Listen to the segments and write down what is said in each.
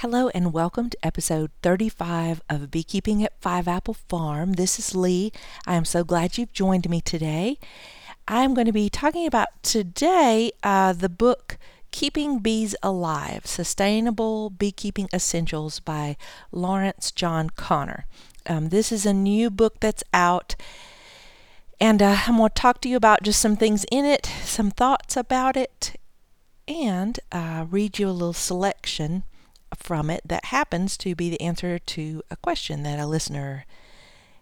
Hello and welcome to episode 35 of Beekeeping at Five Apple Farm. This is Lee. I am so glad you've joined me today. I'm going to be talking about today uh, the book Keeping Bees Alive Sustainable Beekeeping Essentials by Lawrence John Connor. Um, this is a new book that's out. And uh, I'm going to talk to you about just some things in it, some thoughts about it, and uh, read you a little selection from it that happens to be the answer to a question that a listener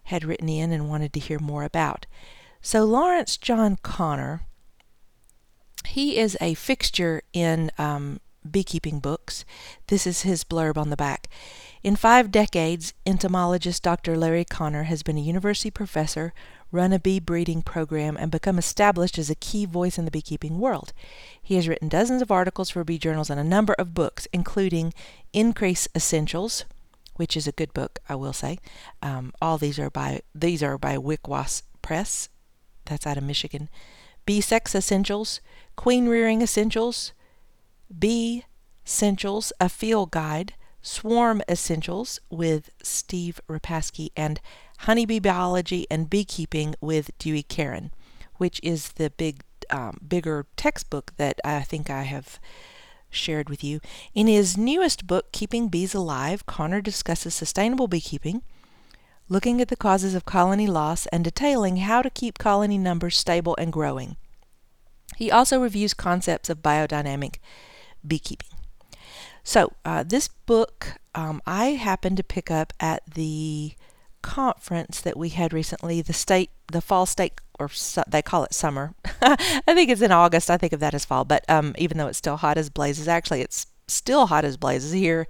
had written in and wanted to hear more about. So, Lawrence John Connor, he is a fixture in um, beekeeping books. This is his blurb on the back. In five decades, entomologist Dr. Larry Connor has been a university professor, run a bee breeding program, and become established as a key voice in the beekeeping world. He has written dozens of articles for bee journals and a number of books, including Increase Essentials, which is a good book, I will say. Um, all these are by these are by Wicwas Press. That's out of Michigan. Bee Sex Essentials, Queen Rearing Essentials, Bee Essentials, a field guide, Swarm Essentials with Steve Repasky, and Honeybee Biology and Beekeeping with Dewey Caron, which is the big, um, bigger textbook that I think I have shared with you. In his newest book, Keeping Bees Alive, Connor discusses sustainable beekeeping, looking at the causes of colony loss and detailing how to keep colony numbers stable and growing. He also reviews concepts of biodynamic beekeeping. So, uh, this book um, I happened to pick up at the conference that we had recently, the state, the fall state, or su- they call it summer. I think it's in August. I think of that as fall, but um, even though it's still hot as blazes, actually it's still hot as blazes here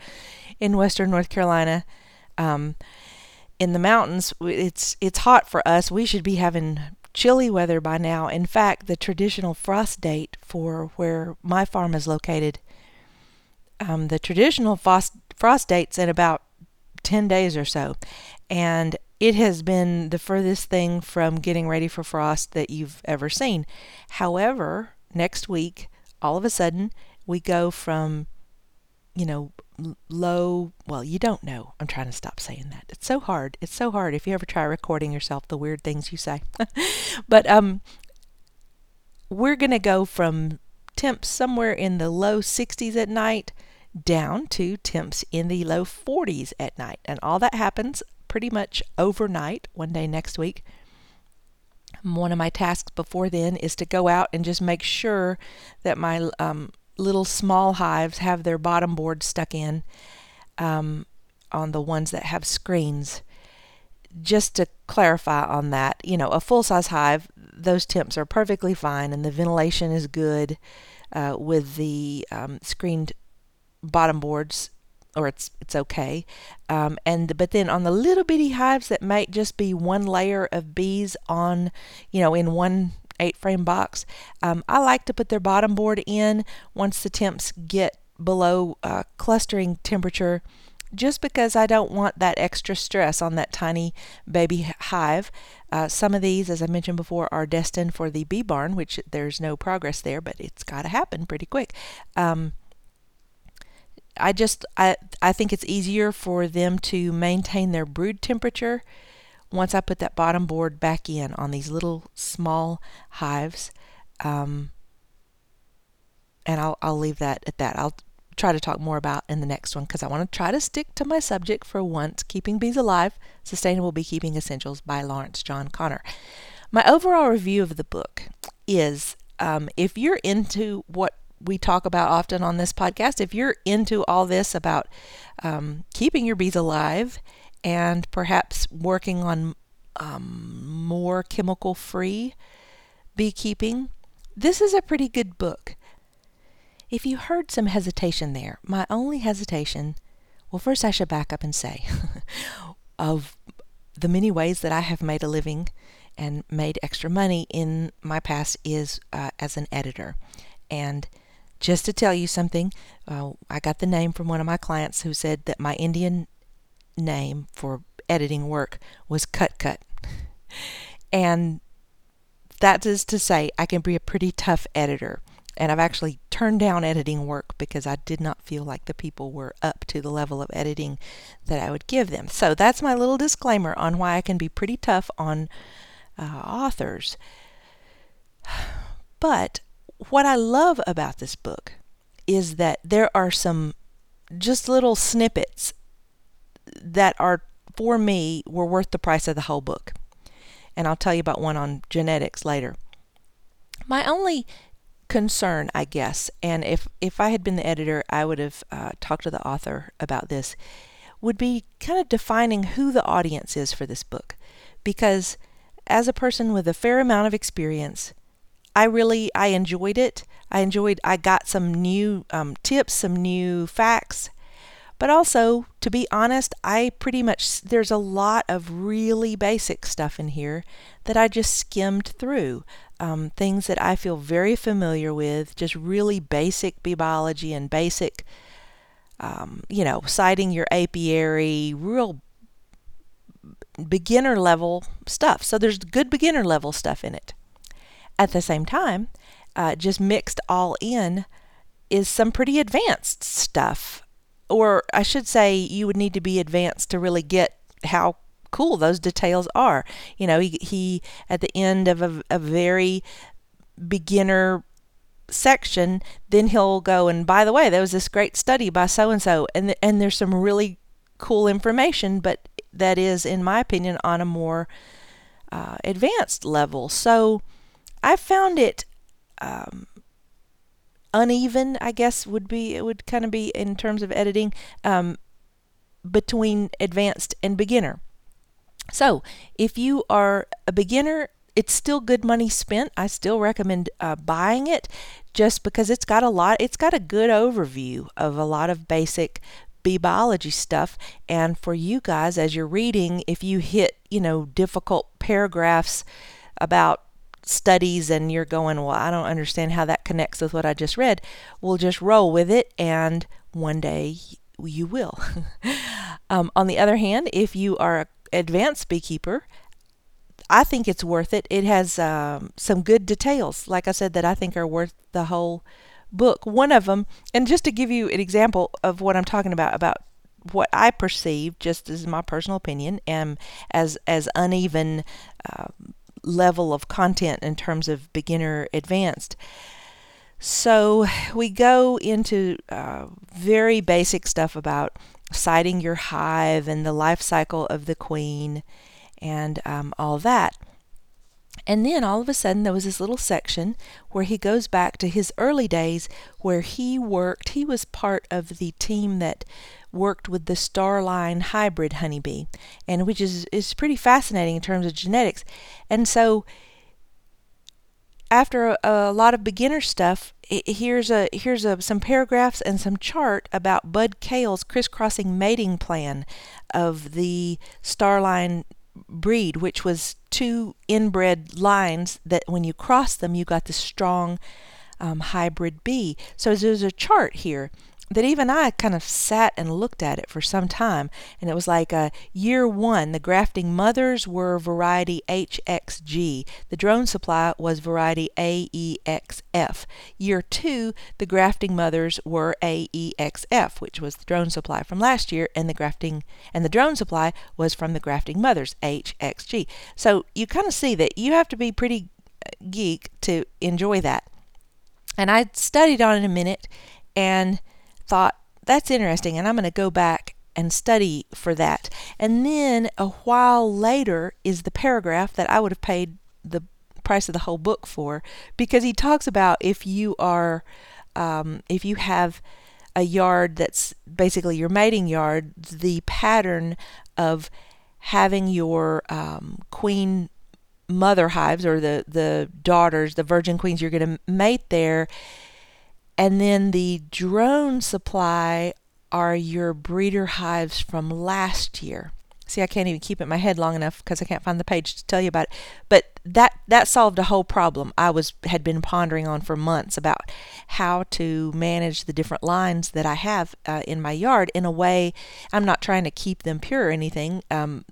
in western North Carolina. Um, in the mountains, it's it's hot for us. We should be having chilly weather by now. In fact, the traditional frost date for where my farm is located, um, the traditional frost frost date's in about 10 days or so. And it has been the furthest thing from getting ready for frost that you've ever seen. However, next week, all of a sudden, we go from, you know, low, well, you don't know. I'm trying to stop saying that. It's so hard. It's so hard if you ever try recording yourself, the weird things you say. but um we're going to go from temps somewhere in the low 60s at night down to temps in the low 40s at night. And all that happens pretty much overnight, one day next week. One of my tasks before then is to go out and just make sure that my um, little small hives have their bottom board stuck in um, on the ones that have screens. Just to clarify on that, you know, a full size hive, those temps are perfectly fine and the ventilation is good uh, with the um, screened bottom boards or it's it's okay. Um, and but then on the little bitty hives that might just be one layer of bees on, you know, in one eight frame box, um, I like to put their bottom board in once the temps get below uh, clustering temperature. Just because I don't want that extra stress on that tiny baby hive. Uh, some of these, as I mentioned before, are destined for the bee barn, which there's no progress there, but it's got to happen pretty quick. Um, I just I I think it's easier for them to maintain their brood temperature once I put that bottom board back in on these little small hives. Um, and I'll I'll leave that at that. I'll try to talk more about in the next one because I want to try to stick to my subject for once. Keeping Bees Alive: Sustainable Beekeeping Essentials by Lawrence John Connor. My overall review of the book is um, if you're into what we talk about often on this podcast. If you're into all this about um, keeping your bees alive and perhaps working on um, more chemical free beekeeping, this is a pretty good book. If you heard some hesitation there, my only hesitation, well, first I should back up and say, of the many ways that I have made a living and made extra money in my past is uh, as an editor. And just to tell you something, uh, I got the name from one of my clients who said that my Indian name for editing work was Cut Cut. And that is to say, I can be a pretty tough editor. and I've actually turned down editing work because I did not feel like the people were up to the level of editing that I would give them. So that's my little disclaimer on why I can be pretty tough on uh, authors. But what I love about this book is that there are some just little snippets that are for me were worth the price of the whole book. And I'll tell you about one on genetics later. My only concern, I guess, and if if I had been the editor, I would have uh, talked to the author about this, would be kind of defining who the audience is for this book, because as a person with a fair amount of experience, I really I enjoyed it. I enjoyed I got some new um, tips, some new facts, but also to be honest, I pretty much there's a lot of really basic stuff in here that I just skimmed through. Um, things that I feel very familiar with, just really basic bee biology and basic, um, you know, siting your apiary, real beginner level stuff. So there's good beginner level stuff in it. At the same time, uh, just mixed all in is some pretty advanced stuff. Or I should say, you would need to be advanced to really get how cool those details are. You know, he, he at the end of a, a very beginner section, then he'll go and by the way, there was this great study by so and so, and and there's some really cool information, but that is, in my opinion, on a more uh, advanced level. So I found it um, uneven. I guess would be it would kind of be in terms of editing um, between advanced and beginner. So if you are a beginner, it's still good money spent. I still recommend uh, buying it just because it's got a lot. It's got a good overview of a lot of basic bee biology stuff. And for you guys, as you're reading, if you hit you know difficult paragraphs about studies and you're going, well, I don't understand how that connects with what I just read, we'll just roll with it and one day you will. um, on the other hand, if you are an advanced beekeeper, I think it's worth it. It has um, some good details, like I said, that I think are worth the whole book. One of them, and just to give you an example of what I'm talking about, about what I perceive, just as my personal opinion, and as as uneven uh, level of content in terms of beginner advanced. So we go into uh, very basic stuff about siting your hive and the life cycle of the queen and um, all that. And then all of a sudden, there was this little section where he goes back to his early days where he worked. He was part of the team that worked with the Starline hybrid honeybee, and which is, is pretty fascinating in terms of genetics. And so, after a, a lot of beginner stuff, here's a here's a, some paragraphs and some chart about Bud Cale's crisscrossing mating plan of the Starline breed, which was two inbred lines that when you cross them, you got the strong um, hybrid bee. So there's a chart here that even I kind of sat and looked at it for some time, and it was like uh, year one, the grafting mothers were variety HXG. The drone supply was variety AEXF. Year two, the grafting mothers were AEXF, which was the drone supply from last year, and the grafting and the drone supply was from the grafting mothers HXG. So you kind of see that you have to be pretty uh, geek to enjoy that. And I studied on it a minute, and thought, that's interesting, and I'm going to go back and study for that. And then a while later is the paragraph that I would have paid the price of the whole book for because he talks about if you are, um, if you have a yard that's basically your mating yard, the pattern of having your um, queen mother hives or the, the daughters, the virgin queens you're going to mate there and then the drone supply are your breeder hives from last year. See, I can't even keep it in my head long enough because I can't find the page to tell you about it. But that that solved a whole problem I was had been pondering on for months about how to manage the different lines that I have uh, in my yard in a way I'm not trying to keep them pure or anything, um,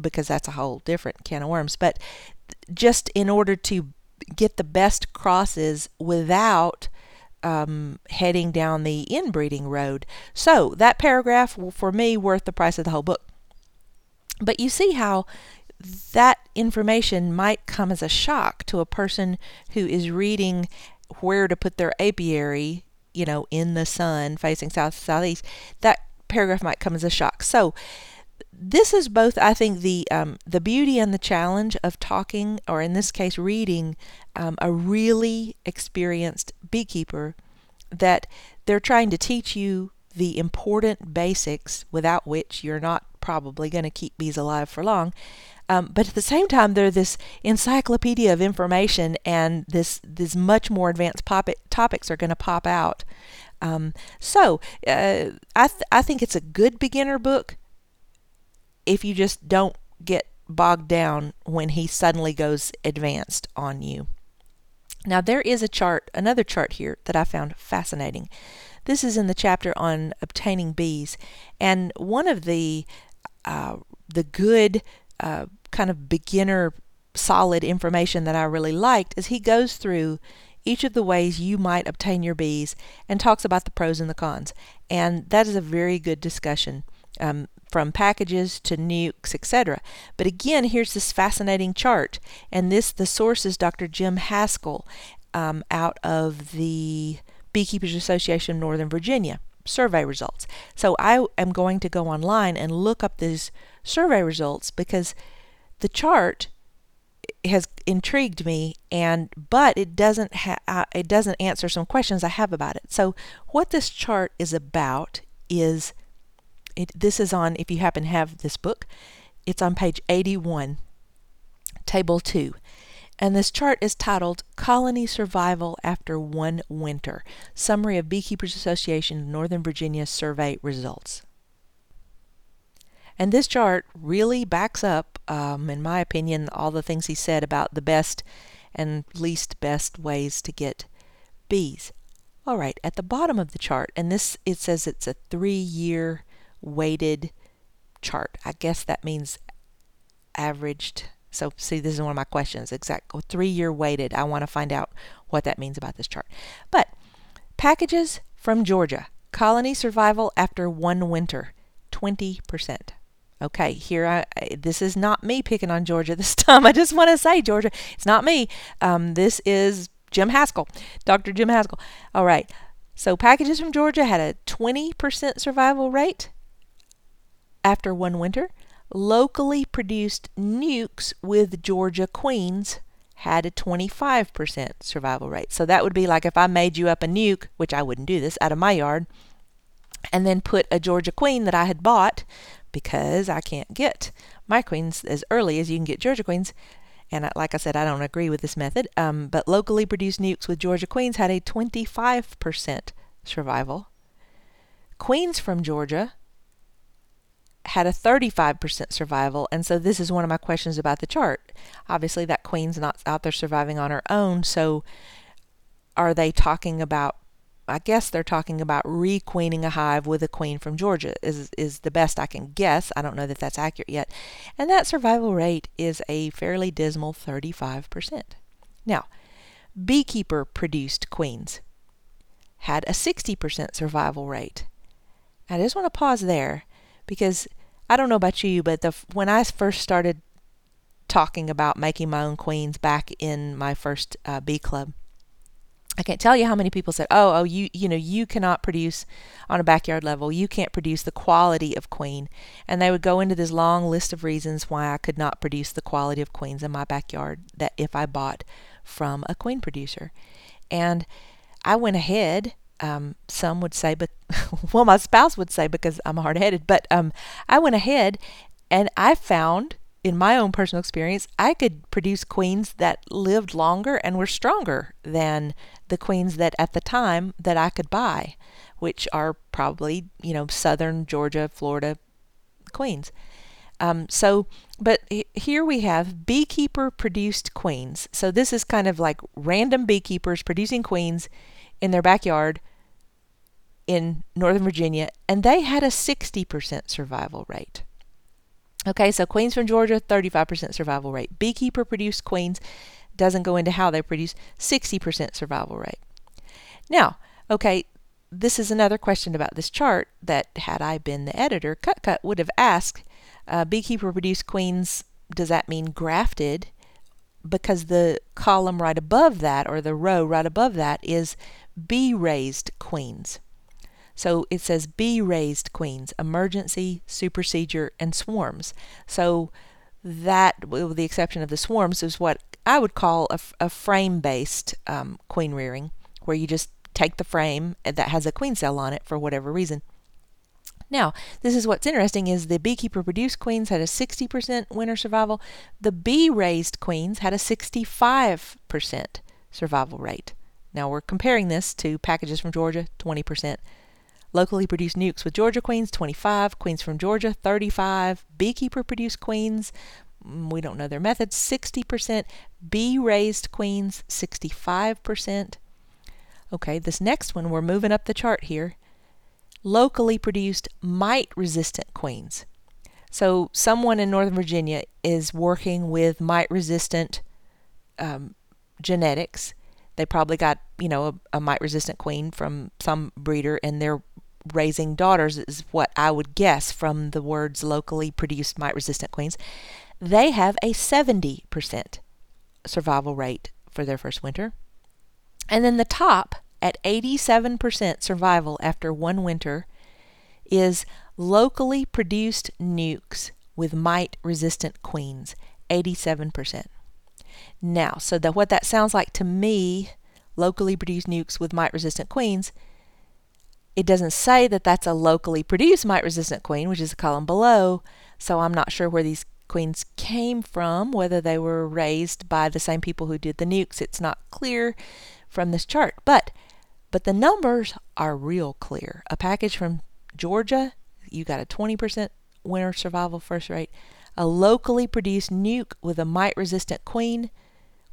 because that's a whole different can of worms. But just in order to get the best crosses without um, heading down the inbreeding road. So that paragraph, for me, worth the price of the whole book. But you see how that information might come as a shock to a person who is reading where to put their apiary, you know, in the sun facing south southeast. That paragraph might come as a shock. So this is both, I think, the um, the beauty and the challenge of talking, or in this case, reading um, a really experienced beekeeper that they're trying to teach you the important basics without which you're not probably going to keep bees alive for long. Um, but at the same time, they're this encyclopedia of information, and this this much more advanced pop- topics are going to pop out. Um, so uh, I th- I think it's a good beginner book if you just don't get bogged down when he suddenly goes advanced on you. Now, there is a chart, another chart here that I found fascinating. This is in the chapter on obtaining bees, and one of the uh, the good uh, kind of beginner solid information that I really liked is he goes through each of the ways you might obtain your bees and talks about the pros and the cons. And that is a very good discussion. Um, from packages to nukes, etc. But again, here's this fascinating chart, and this the source is Dr. Jim Haskell um, out of the Beekeepers Association of Northern Virginia survey results. So I am going to go online and look up these survey results because the chart has intrigued me and but it doesn't ha- uh, it doesn't answer some questions I have about it. So what this chart is about is it, this is on, if you happen to have this book, it's on page 81, table 2. And this chart is titled Colony Survival After One Winter Summary of Beekeepers Association of Northern Virginia Survey Results. And this chart really backs up, um, in my opinion, all the things he said about the best and least best ways to get bees. All right, at the bottom of the chart, and this it says it's a three year weighted chart. I guess that means averaged. So, see, this is one of my questions. Exact three year weighted. I want to find out what that means about this chart. But packages from Georgia colony survival after one winter 20%. Okay, here I, this is not me picking on Georgia this time. I just want to say, Georgia, it's not me. Um, this is Jim Haskell, Dr. Jim Haskell. All right, so packages from Georgia had a 20% survival rate after one winter, locally produced nukes with Georgia queens had a 25% survival rate. So that would be like if I made you up a nuke, which I wouldn't do this, out of my yard, and then put a Georgia queen that I had bought because I can't get my queens as early as you can get Georgia queens. And like I said, I don't agree with this method. Um, but locally produced nukes with Georgia queens had a 25% survival. Queens from Georgia had a 35% survival. And so this is one of my questions about the chart. Obviously, that queen's not out there surviving on her own. So are they talking about? I guess they're talking about requeening a hive with a queen from Georgia is is the best I can guess. I don't know that that's accurate yet. And that survival rate is a fairly dismal 35%. Now, beekeeper produced queens had a 60% survival rate. I just want to pause there because I don't know about you, but the when I first started talking about making my own queens back in my first uh, bee club, I can't tell you how many people said, "Oh, oh, you you know you cannot produce on a backyard level. You can't produce the quality of queen." And they would go into this long list of reasons why I could not produce the quality of queens in my backyard that if I bought from a queen producer. And I went ahead um, some would say, but well, my spouse would say because I'm hard headed, but um, I went ahead and I found in my own personal experience, I could produce queens that lived longer and were stronger than the queens that at the time that I could buy, which are probably, you know, southern Georgia, Florida queens. Um, so, but here we have beekeeper produced queens. So this is kind of like random beekeepers producing queens in their backyard in Northern Virginia, and they had a 60% survival rate. Okay, so queens from Georgia, 35% survival rate. Beekeeper produced queens, doesn't go into how they produce, 60% survival rate. Now, okay, this is another question about this chart that had I been the editor, Cut Cut would have asked, uh, beekeeper produced queens, does that mean grafted? Because the column right above that, or the row right above that, is bee raised queens. So it says bee raised queens, emergency, supersedure, and swarms. So that, with the exception of the swarms, is what I would call a, a frame based um, queen rearing, where you just take the frame that has a queen cell on it for whatever reason. Now, this is what's interesting is the beekeeper produced queens had a 60% winter survival. The bee raised queens had a 65% survival rate. Now we're comparing this to packages from Georgia, 20%. Locally produced nukes with Georgia queens, 25. Queens from Georgia, 35. Beekeeper produced queens, mm, we don't know their methods, 60%. Bee raised queens, 65%. Okay, this next one, we're moving up the chart here. Locally produced mite resistant queens. So, someone in Northern Virginia is working with mite resistant um, genetics. They probably got, you know, a, a mite resistant queen from some breeder and they're raising daughters, is what I would guess from the words locally produced mite resistant queens. They have a 70% survival rate for their first winter. And then the top at 87% survival after one winter is locally produced nukes with mite resistant queens, 87%. Now, so that what that sounds like to me, locally produced nukes with mite resistant queens, it doesn't say that that's a locally produced mite resistant queen, which is the column below, so I'm not sure where these queens came from, whether they were raised by the same people who did the nukes. It's not clear from this chart. But but the numbers are real clear. A package from Georgia, you got a 20% winter survival first rate. A locally produced nuke with a mite resistant queen,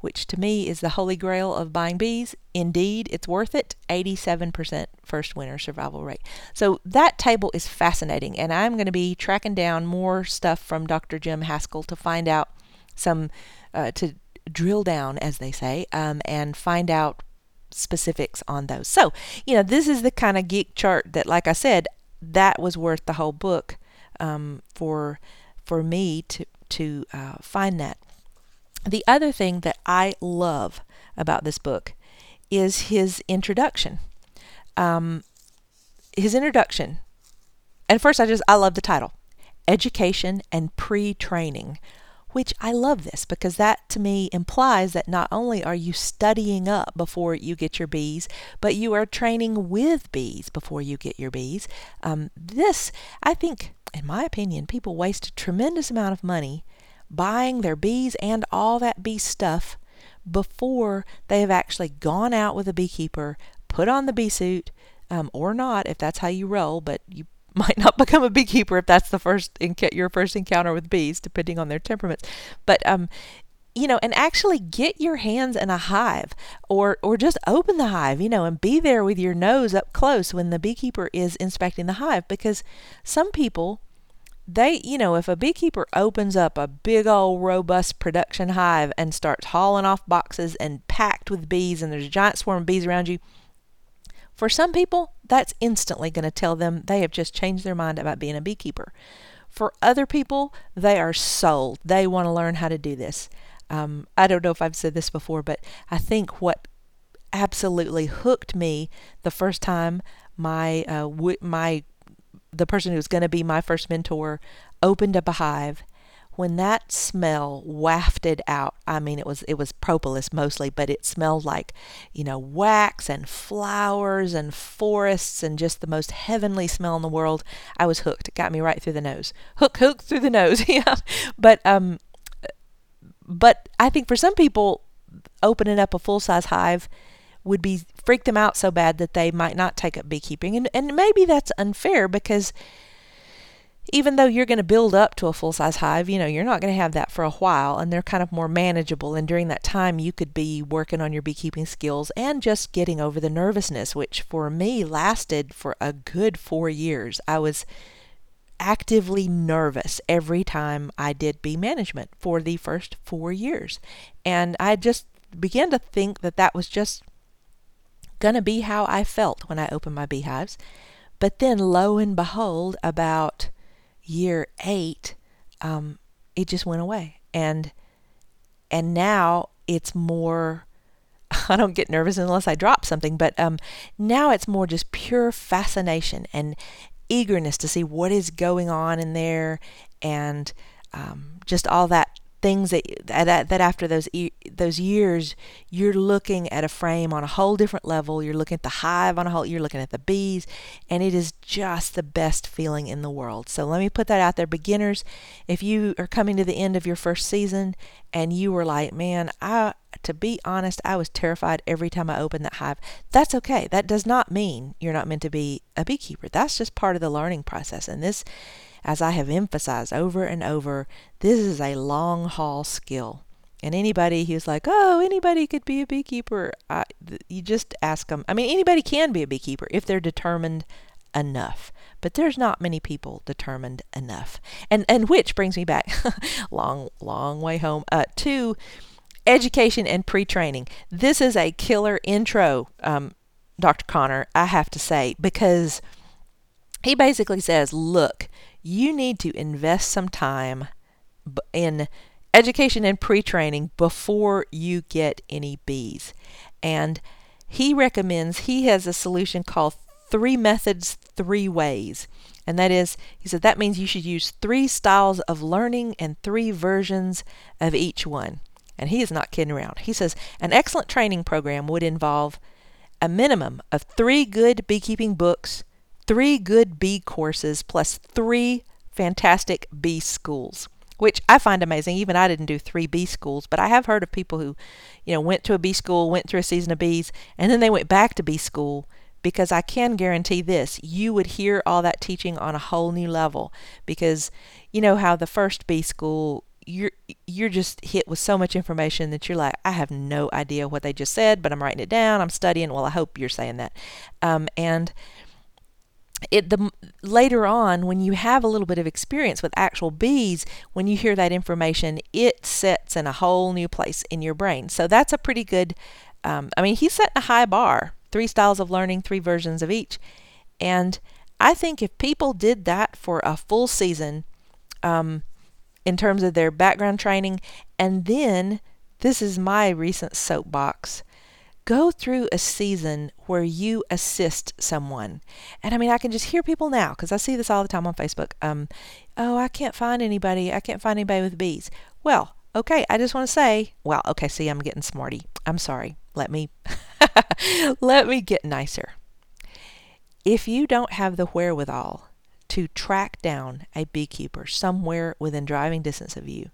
which to me is the holy grail of buying bees. Indeed, it's worth it. 87% first winter survival rate. So that table is fascinating, and I'm going to be tracking down more stuff from Dr. Jim Haskell to find out some, uh, to drill down, as they say, um, and find out specifics on those. So, you know, this is the kind of geek chart that, like I said, that was worth the whole book um, for for me to to uh, find that. The other thing that I love about this book is his introduction. Um, his introduction. And first, I just I love the title, Education and Pre-Training which I love this because that to me implies that not only are you studying up before you get your bees, but you are training with bees before you get your bees. Um, this, I think, in my opinion, people waste a tremendous amount of money buying their bees and all that bee stuff before they have actually gone out with a beekeeper, put on the bee suit, um, or not, if that's how you roll, but you might not become a beekeeper if that's the first your first encounter with bees, depending on their temperaments. But um, you know, and actually get your hands in a hive, or or just open the hive, you know, and be there with your nose up close when the beekeeper is inspecting the hive, because some people they, you know, if a beekeeper opens up a big old robust production hive and starts hauling off boxes and packed with bees and there's a giant swarm of bees around you, for some people, that's instantly going to tell them they have just changed their mind about being a beekeeper. For other people, they are sold. They want to learn how to do this. Um, I don't know if I've said this before, but I think what absolutely hooked me the first time my uh, w- my the person who was going to be my first mentor opened up a hive. When that smell wafted out i mean it was it was propolis mostly but it smelled like you know wax and flowers and forests and just the most heavenly smell in the world. I was hooked. It got me right through the nose. Hook hook through the nose yeah. But um but i think for some people opening up a full size hive would be freak them out so bad that they might not take up beekeeping and and maybe that's unfair because even though you're going to build up to a full size hive, you know, you're not going to have that for a while and they're kind of more manageable. And during that time, you could be working on your beekeeping skills and just getting over the nervousness, which for me lasted for a good four years. I was actively nervous every time I did bee management for the first four years. And I just began to think that that was just going to be how I felt when I opened my beehives. But then, lo and behold, about year eight, um, it just went away. And and now it's more I don't get nervous unless I drop something, but um, now it's more just pure fascination and eagerness to see what is going on in there and um, just all that things that that, that after those those years you're looking at a frame on a whole different level. You're looking at the hive on a whole you're looking at the bees and it is just the best feeling in the world. So let me put that out there. Beginners if you are coming to the end of your first season and you were like man I to be honest I was terrified every time I opened that hive. That's okay. That does not mean you're not meant to be a beekeeper. That's just part of the learning process. And this as I have emphasized over and over, this is a long haul skill. And anybody who's like, oh, anybody could be a beekeeper, I, you just ask them. I mean, anybody can be a beekeeper if they're determined enough. But there's not many people determined enough. And and which brings me back, long long way home, uh, to education and pre-training. This is a killer intro, um, Dr. Connor. I have to say because he basically says, look, you need to invest some time in education and pre training before you get any bees. And he recommends, he has a solution called Three Methods, Three Ways. And that is, he said, that means you should use three styles of learning and three versions of each one. And he is not kidding around. He says, an excellent training program would involve a minimum of three good beekeeping books three good bee courses plus three fantastic bee schools, which I find amazing. Even I didn't do three bee schools, but I have heard of people who, you know, went to a bee school, went through a season of bees, and then they went back to bee school because I can guarantee this you would hear all that teaching on a whole new level because you know how the first bee school you're you're just hit with so much information that you're like I have no idea what they just said but I'm writing it down I'm studying well I hope you're saying that um, and it the later on when you have a little bit of experience with actual bees when you hear that information it sets in a whole new place in your brain. So that's a pretty good um, i mean he's setting a high bar three styles of learning three versions of each. And i think if people did that for a full season um, in terms of their background training and then this is my recent soapbox go through a season where you assist someone. And I mean, I can just hear people now because I see this all the time on Facebook. Um, oh, I can't find anybody. I can't find anybody with bees. Well, okay, I just want to say, well, okay, see, I'm getting smarty. I'm sorry. Let me let me get nicer. If you don't have the wherewithal to track down a beekeeper somewhere within driving distance of you,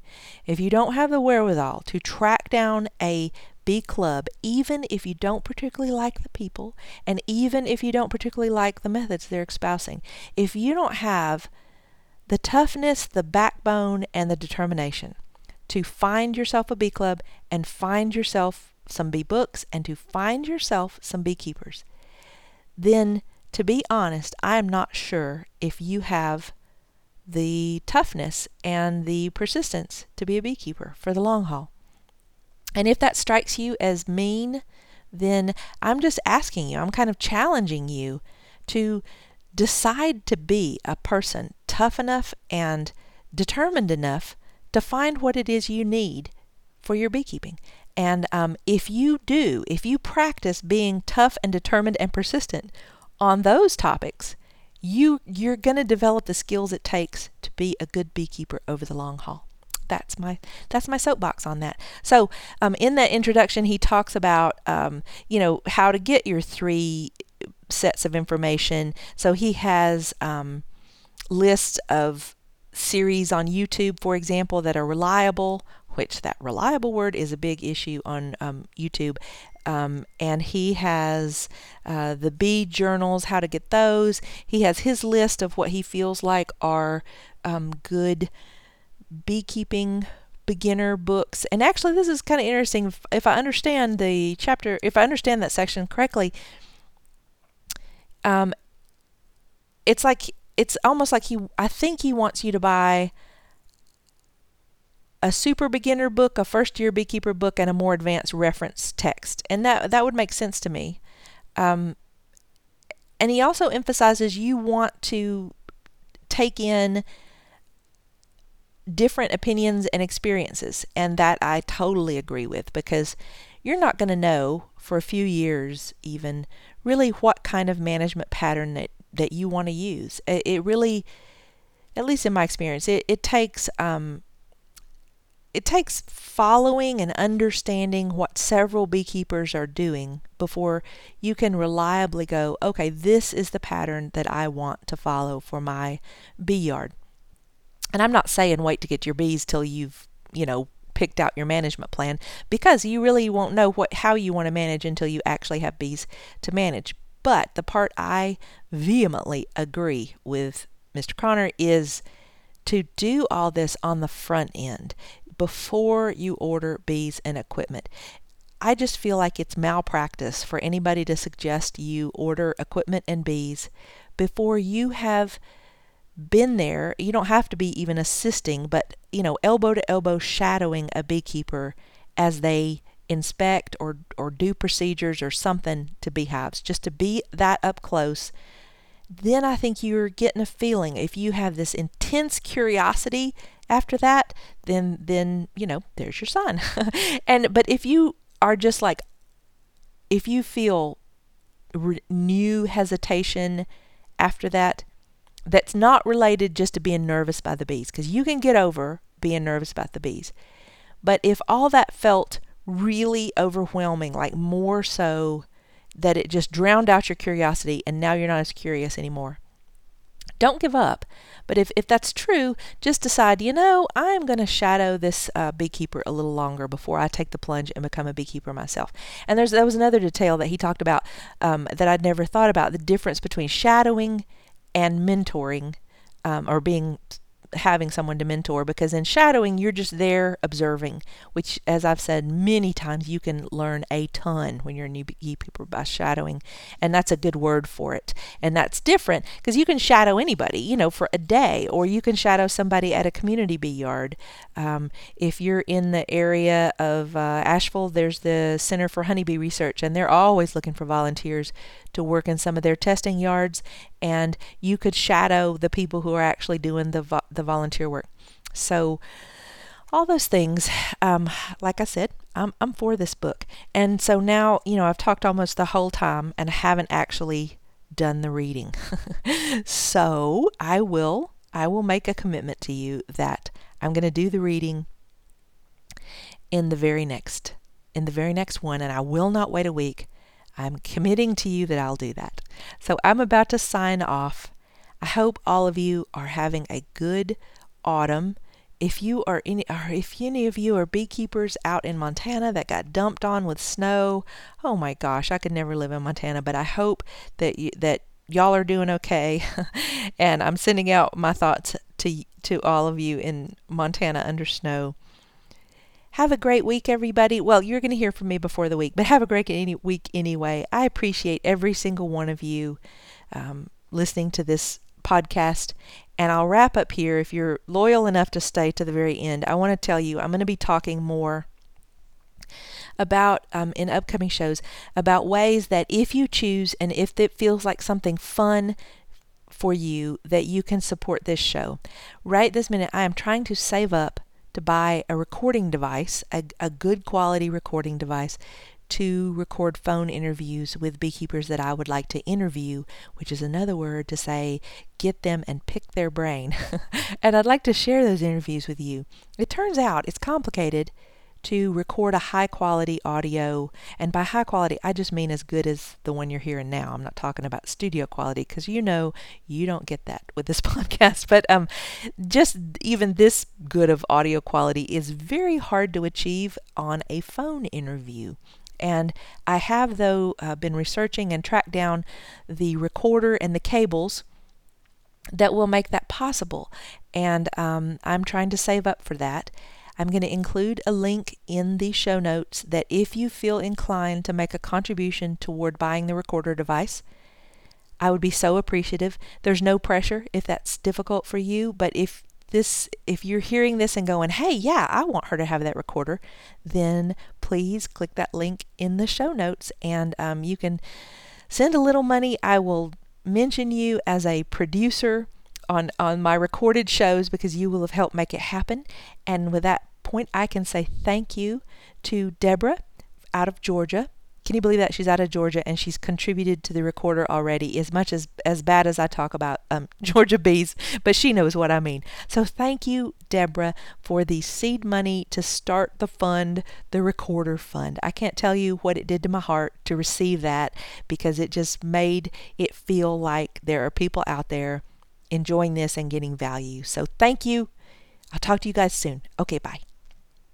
if you don't have the wherewithal to track down a bee club, even if you don't particularly like the people, and even if you don't particularly like the methods they're espousing. If you don't have the toughness, the backbone, and the determination to find yourself a bee club and find yourself some bee books and to find yourself some beekeepers, then to be honest, I am not sure if you have the toughness and the persistence to be a beekeeper for the long haul. And if that strikes you as mean, then I'm just asking you, I'm kind of challenging you to decide to be a person tough enough and determined enough to find what it is you need for your beekeeping. And um, if you do, if you practice being tough and determined and persistent on those topics, you you're going to develop the skills it takes to be a good beekeeper over the long haul that's my that's my soapbox on that. So um, in that introduction, he talks about um, you know how to get your three sets of information. So he has um, lists of series on YouTube, for example, that are reliable. Which that reliable word is a big issue on um, YouTube. Um, and he has uh, the bee journals, how to get those. He has his list of what he feels like are um, good beekeeping beginner books. And actually, this is kind of interesting. If, I understand the chapter, if I understand that section correctly, um, it's like it's almost like he I think he wants you to buy a super beginner book, a first year beekeeper book, and a more advanced reference text, and that that would make sense to me. Um, and he also emphasizes you want to take in different opinions and experiences, and that I totally agree with because you're not going to know for a few years even really what kind of management pattern that, that you want to use. It, it, really, at least in my experience, it, it takes um, it takes following and understanding what several beekeepers are doing before you can reliably go, okay, this is the pattern that I want to follow for my bee yard. And I'm not saying wait to get your bees till you've, you know, picked out your management plan because you really won't know what how you want to manage until you actually have bees to manage. But the part I vehemently agree with Mr. Connor is to do all this on the front end before you order bees and equipment. I just feel like it's malpractice for anybody to suggest you order equipment and bees before you have been there. You don't have to be even assisting, but you know, elbow to elbow shadowing a beekeeper as they inspect or or do procedures or something to beehives just to be that up close then I think you're getting a feeling if you have this intense curiosity after that, then then you know there's your sign. and but if you are just like, if you feel re- new hesitation after that, that's not related just to being nervous by the bees, because you can get over being nervous about the bees. But if all that felt really overwhelming, like more so that it just drowned out your curiosity and now you're not as curious anymore, don't give up. But if, if that's true, just decide, you know, I'm going to shadow this uh, beekeeper a little longer before I take the plunge and become a beekeeper myself. And there's there was another detail that he talked about um, that I'd never thought about the difference between shadowing and mentoring um, or being having someone to mentor because in shadowing you're just there observing which as i've said many times you can learn a ton when you're a new beekeeper by shadowing and that's a good word for it. And that's different because you can shadow anybody you know for a day or you can shadow somebody at a community bee yard. Um, if you're in the area of uh, asheville there's the center for honeybee research and they're always looking for volunteers to work in some of their testing yards, and you could shadow the people who are actually doing the vo- the volunteer work. So all those things, um, like I said, I'm I'm for this book, and so now you know I've talked almost the whole time and haven't actually done the reading. so I will I will make a commitment to you that I'm going to do the reading in the very next in the very next one, and I will not wait a week. I'm committing to you that I'll do that. So I'm about to sign off. I hope all of you are having a good autumn. If you are any, or if any of you are beekeepers out in Montana that got dumped on with snow, oh my gosh, I could never live in Montana. But I hope that you, that y'all are doing okay, and I'm sending out my thoughts to to all of you in Montana under snow. Have a great week, everybody. Well, you're going to hear from me before the week, but have a great any week anyway. I appreciate every single one of you um, listening to this podcast. And I'll wrap up here. If you're loyal enough to stay to the very end, I want to tell you I'm going to be talking more about um, in upcoming shows about ways that if you choose and if it feels like something fun for you that you can support this show. Right this minute, I am trying to save up to buy a recording device, a, a good quality recording device to record phone interviews with beekeepers that I would like to interview, which is another word to say get them and pick their brain. and I'd like to share those interviews with you. It turns out it's complicated to record a high quality audio. And by high quality, I just mean as good as the one you're hearing now. I'm not talking about studio quality because you know you don't get that with this podcast. But um, just even this good of audio quality is very hard to achieve on a phone interview. And I have, though, uh, been researching and tracked down the recorder and the cables that will make that possible. And um, I'm trying to save up for that. I'm going to include a link in the show notes that if you feel inclined to make a contribution toward buying the recorder device, I would be so appreciative. There's no pressure if that's difficult for you, but if this if you're hearing this and going, "Hey, yeah, I want her to have that recorder," then please click that link in the show notes and um, you can send a little money. I will mention you as a producer on on my recorded shows because you will have helped make it happen. And with that point, I can say thank you to Deborah out of Georgia can you believe that she's out of Georgia and she's contributed to the recorder already? As much as as bad as I talk about um, Georgia bees, but she knows what I mean. So thank you, Deborah, for the seed money to start the fund, the recorder fund. I can't tell you what it did to my heart to receive that because it just made it feel like there are people out there enjoying this and getting value. So thank you. I'll talk to you guys soon. Okay, bye.